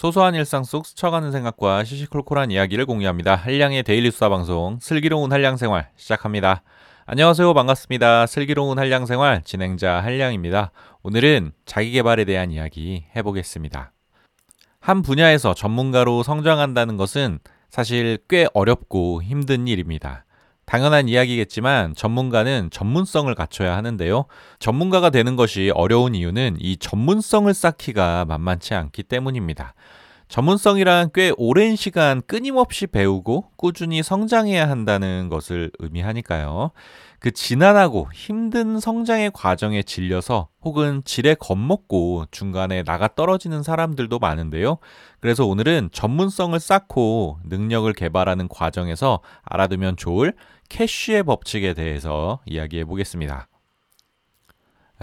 소소한 일상 속 스쳐가는 생각과 시시콜콜한 이야기를 공유합니다. 한량의 데일리 수사 방송 슬기로운 한량 생활 시작합니다. 안녕하세요. 반갑습니다. 슬기로운 한량 생활 진행자 한량입니다. 오늘은 자기 개발에 대한 이야기 해보겠습니다. 한 분야에서 전문가로 성장한다는 것은 사실 꽤 어렵고 힘든 일입니다. 당연한 이야기겠지만 전문가는 전문성을 갖춰야 하는데요. 전문가가 되는 것이 어려운 이유는 이 전문성을 쌓기가 만만치 않기 때문입니다. 전문성이란 꽤 오랜 시간 끊임없이 배우고 꾸준히 성장해야 한다는 것을 의미하니까요. 그 지난하고 힘든 성장의 과정에 질려서 혹은 질에 겁먹고 중간에 나가 떨어지는 사람들도 많은데요. 그래서 오늘은 전문성을 쌓고 능력을 개발하는 과정에서 알아두면 좋을 캐쉬의 법칙에 대해서 이야기해 보겠습니다.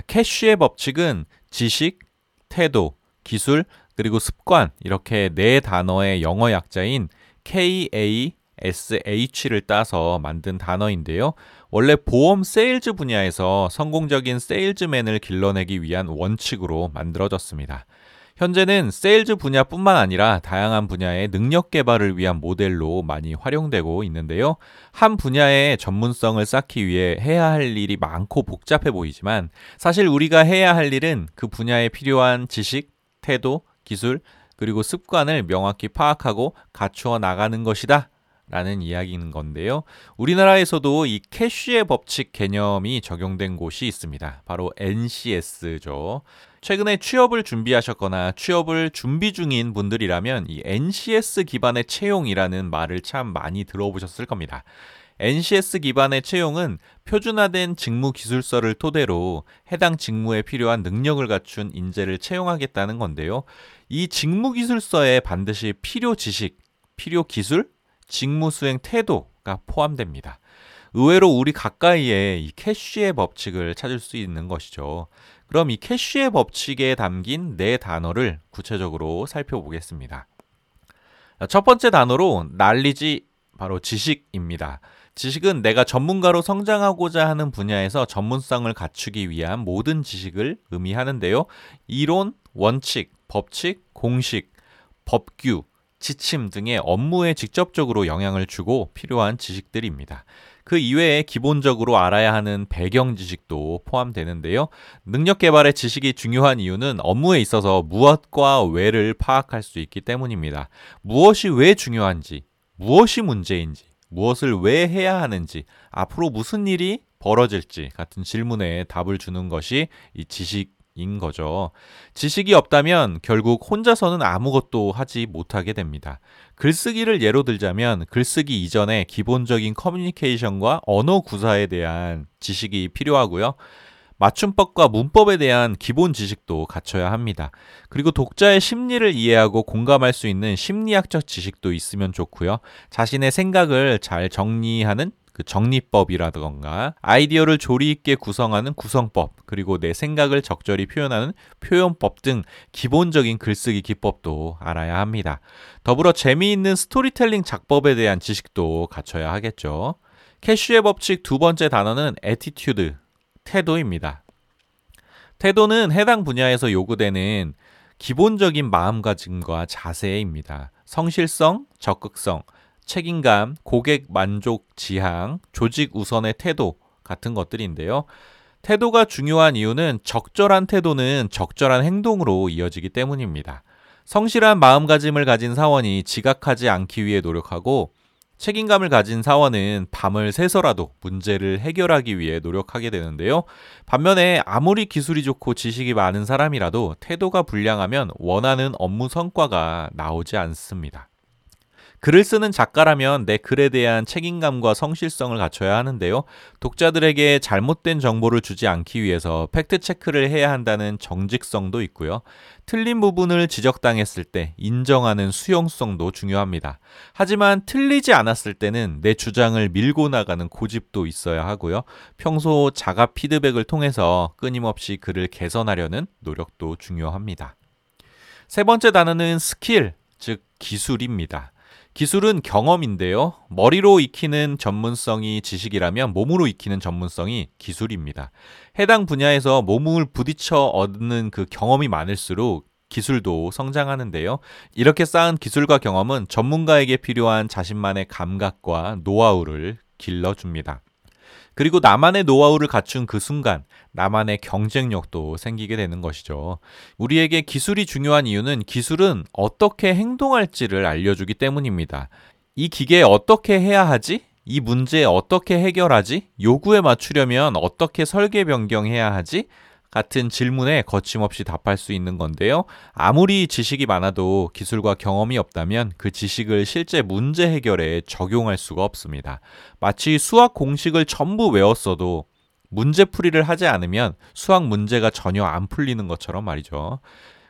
캐쉬의 법칙은 지식, 태도, 기술, 그리고 습관 이렇게 네 단어의 영어 약자인 KASH를 따서 만든 단어인데요. 원래 보험 세일즈 분야에서 성공적인 세일즈맨을 길러내기 위한 원칙으로 만들어졌습니다. 현재는 세일즈 분야뿐만 아니라 다양한 분야의 능력 개발을 위한 모델로 많이 활용되고 있는데요. 한 분야의 전문성을 쌓기 위해 해야 할 일이 많고 복잡해 보이지만 사실 우리가 해야 할 일은 그 분야에 필요한 지식, 태도, 기술, 그리고 습관을 명확히 파악하고 갖추어 나가는 것이다. 라는 이야기인 건데요. 우리나라에서도 이 캐쉬의 법칙 개념이 적용된 곳이 있습니다. 바로 NCS죠. 최근에 취업을 준비하셨거나 취업을 준비 중인 분들이라면 이 NCS 기반의 채용이라는 말을 참 많이 들어보셨을 겁니다. NCS 기반의 채용은 표준화된 직무 기술서를 토대로 해당 직무에 필요한 능력을 갖춘 인재를 채용하겠다는 건데요. 이 직무 기술서에 반드시 필요 지식, 필요 기술, 직무 수행 태도가 포함됩니다. 의외로 우리 가까이에 이 캐쉬의 법칙을 찾을 수 있는 것이죠. 그럼 이 캐쉬의 법칙에 담긴 네 단어를 구체적으로 살펴보겠습니다. 첫 번째 단어로 날리지 바로 지식입니다. 지식은 내가 전문가로 성장하고자 하는 분야에서 전문성을 갖추기 위한 모든 지식을 의미하는데요. 이론, 원칙, 법칙, 공식, 법규, 지침 등의 업무에 직접적으로 영향을 주고 필요한 지식들입니다. 그 이외에 기본적으로 알아야 하는 배경 지식도 포함되는데요. 능력 개발의 지식이 중요한 이유는 업무에 있어서 무엇과 왜를 파악할 수 있기 때문입니다. 무엇이 왜 중요한지, 무엇이 문제인지, 무엇을 왜 해야 하는지, 앞으로 무슨 일이 벌어질지 같은 질문에 답을 주는 것이 이 지식 인 거죠. 지식이 없다면 결국 혼자서는 아무것도 하지 못하게 됩니다. 글쓰기를 예로 들자면 글쓰기 이전에 기본적인 커뮤니케이션과 언어 구사에 대한 지식이 필요하고요. 맞춤법과 문법에 대한 기본 지식도 갖춰야 합니다. 그리고 독자의 심리를 이해하고 공감할 수 있는 심리학적 지식도 있으면 좋고요. 자신의 생각을 잘 정리하는 그 정리법이라던가 아이디어를 조리 있게 구성하는 구성법 그리고 내 생각을 적절히 표현하는 표현법 등 기본적인 글쓰기 기법도 알아야 합니다. 더불어 재미있는 스토리텔링 작법에 대한 지식도 갖춰야 하겠죠. KASH의 법칙 두 번째 단어는 attitude, 태도입니다. 태도는 해당 분야에서 요구되는 기본적인 마음가짐과 자세입니다. 성실성, 적극성, 책임감, 고객 만족 지향, 조직 우선의 태도 같은 것들인데요. 태도가 중요한 이유는 적절한 태도는 적절한 행동으로 이어지기 때문입니다. 성실한 마음가짐을 가진 사원이 지각하지 않기 위해 노력하고 책임감을 가진 사원은 밤을 새서라도 문제를 해결하기 위해 노력하게 되는데요. 반면에 아무리 기술이 좋고 지식이 많은 사람이라도 태도가 불량하면 원하는 업무 성과가 나오지 않습니다. 글을 쓰는 작가라면 내 글에 대한 책임감과 성실성을 갖춰야 하는데요. 독자들에게 잘못된 정보를 주지 않기 위해서 팩트 체크를 해야 한다는 정직성도 있고요. 틀린 부분을 지적당했을 때 인정하는 수용성도 중요합니다. 하지만 틀리지 않았을 때는 내 주장을 밀고 나가는 고집도 있어야 하고요. 평소 자가 피드백을 통해서 끊임없이 글을 개선하려는 노력도 중요합니다. 세 번째 단어는 스킬, 즉 기술입니다. 기술은 경험인데요. 머리로 익히는 전문성이 지식이라면 몸으로 익히는 전문성이 기술입니다. 해당 분야에서 몸을 부딪혀 얻는 그 경험이 많을수록 기술도 성장하는데요. 이렇게 쌓은 기술과 경험은 전문가에게 필요한 자신만의 감각과 노하우를 길러줍니다. 그리고 나만의 노하우를 갖춘 그 순간 나만의 경쟁력도 생기게 되는 것이죠. 우리에게 기술이 중요한 이유는 기술은 어떻게 행동할지를 알려주기 때문입니다. 이 기계에 어떻게 해야 하지? 이 문제 어떻게 해결하지? 요구에 맞추려면 어떻게 설계 변경해야 하지? 같은 질문에 거침없이 답할 수 있는 건데요. 아무리 지식이 많아도 기술과 경험이 없다면 그 지식을 실제 문제 해결에 적용할 수가 없습니다. 마치 수학 공식을 전부 외웠어도 문제풀이를 하지 않으면 수학 문제가 전혀 안 풀리는 것처럼 말이죠.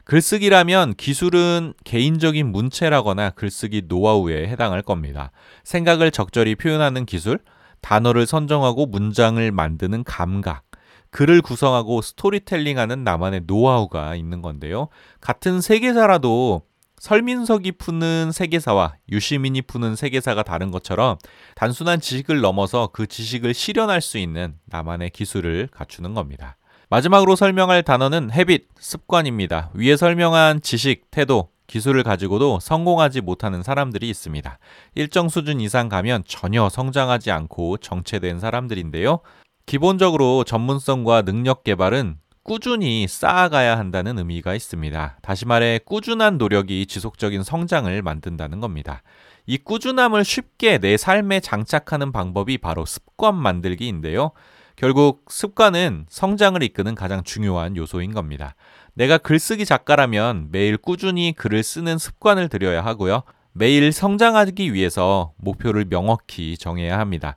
글쓰기라면 기술은 개인적인 문체라거나 글쓰기 노하우에 해당할 겁니다. 생각을 적절히 표현하는 기술, 단어를 선정하고 문장을 만드는 감각, 글을 구성하고 스토리텔링하는 나만의 노하우가 있는 건데요. 같은 세계사라도 설민석이 푸는 세계사와 유시민이 푸는 세계사가 다른 것처럼 단순한 지식을 넘어서 그 지식을 실현할 수 있는 나만의 기술을 갖추는 겁니다. 마지막으로 설명할 단어는 헤빗, 습관입니다. 위에 설명한 지식, 태도, 기술을 가지고도 성공하지 못하는 사람들이 있습니다. 일정 수준 이상 가면 전혀 성장하지 않고 정체된 사람들인데요. 기본적으로 전문성과 능력 개발은 꾸준히 쌓아가야 한다는 의미가 있습니다. 다시 말해 꾸준한 노력이 지속적인 성장을 만든다는 겁니다. 이 꾸준함을 쉽게 내 삶에 장착하는 방법이 바로 습관 만들기인데요. 결국 습관은 성장을 이끄는 가장 중요한 요소인 겁니다. 내가 글쓰기 작가라면 매일 꾸준히 글을 쓰는 습관을 들여야 하고요. 매일 성장하기 위해서 목표를 명확히 정해야 합니다.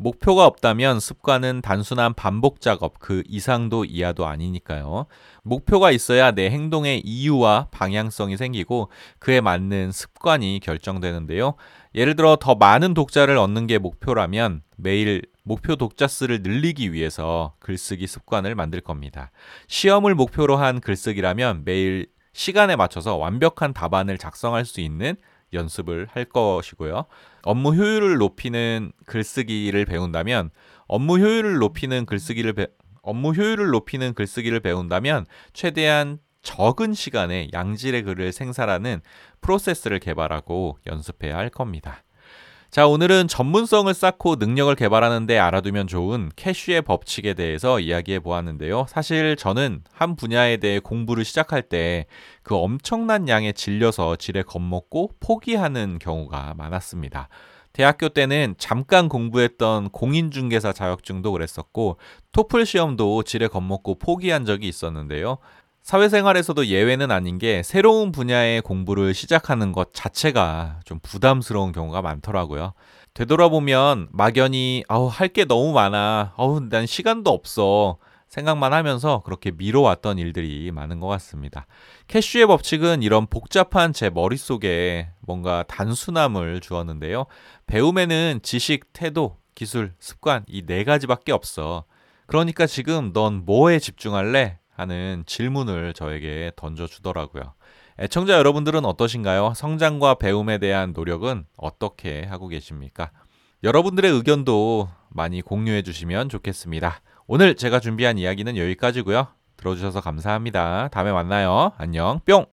목표가 없다면 습관은 단순한 반복 작업 그 이상도 이하도 아니니까요. 목표가 있어야 내 행동의 이유와 방향성이 생기고 그에 맞는 습관이 결정되는데요. 예를 들어 더 많은 독자를 얻는 게 목표라면 매일 목표 독자 수를 늘리기 위해서 글쓰기 습관을 만들 겁니다. 시험을 목표로 한 글쓰기라면 매일 시간에 맞춰서 완벽한 답안을 작성할 수 있는 연습을 할 것이고요. 업무 효율을 높이는 글쓰기를 배운다면 업무 효율을 높이는 글쓰기를 배, 업무 효율을 높이는 글쓰기를 배운다면 최대한 적은 시간에 양질의 글을 생산하는 프로세스를 개발하고 연습해야 할 겁니다. 자, 오늘은 전문성을 쌓고 능력을 개발하는데 알아두면 좋은 캐쉬의 법칙에 대해서 이야기해 보았는데요. 사실 저는 한 분야에 대해 공부를 시작할 때 그 엄청난 양에 질려서 질에 겁먹고 포기하는 경우가 많았습니다. 대학교 때는 잠깐 공부했던 공인중개사 자격증도 그랬었고 토플 시험도 질에 겁먹고 포기한 적이 있었는데요. 사회생활에서도 예외는 아닌 게 새로운 분야의 공부를 시작하는 것 자체가 좀 부담스러운 경우가 많더라고요. 되돌아보면 막연히 아우 할 게 너무 많아. 아우 난 시간도 없어. 생각만 하면서 그렇게 미뤄왔던 일들이 많은 것 같습니다. 캐슈의 법칙은 이런 복잡한 제 머릿속에 뭔가 단순함을 주었는데요. 배움에는 지식, 태도, 기술, 습관 이 네 가지밖에 없어. 그러니까 지금 넌 뭐에 집중할래? 하는 질문을 저에게 던져주더라고요. 애청자 여러분들은 어떠신가요? 성장과 배움에 대한 노력은 어떻게 하고 계십니까? 여러분들의 의견도 많이 공유해 주시면 좋겠습니다. 오늘 제가 준비한 이야기는 여기까지고요. 들어주셔서 감사합니다. 다음에 만나요. 안녕. 뿅!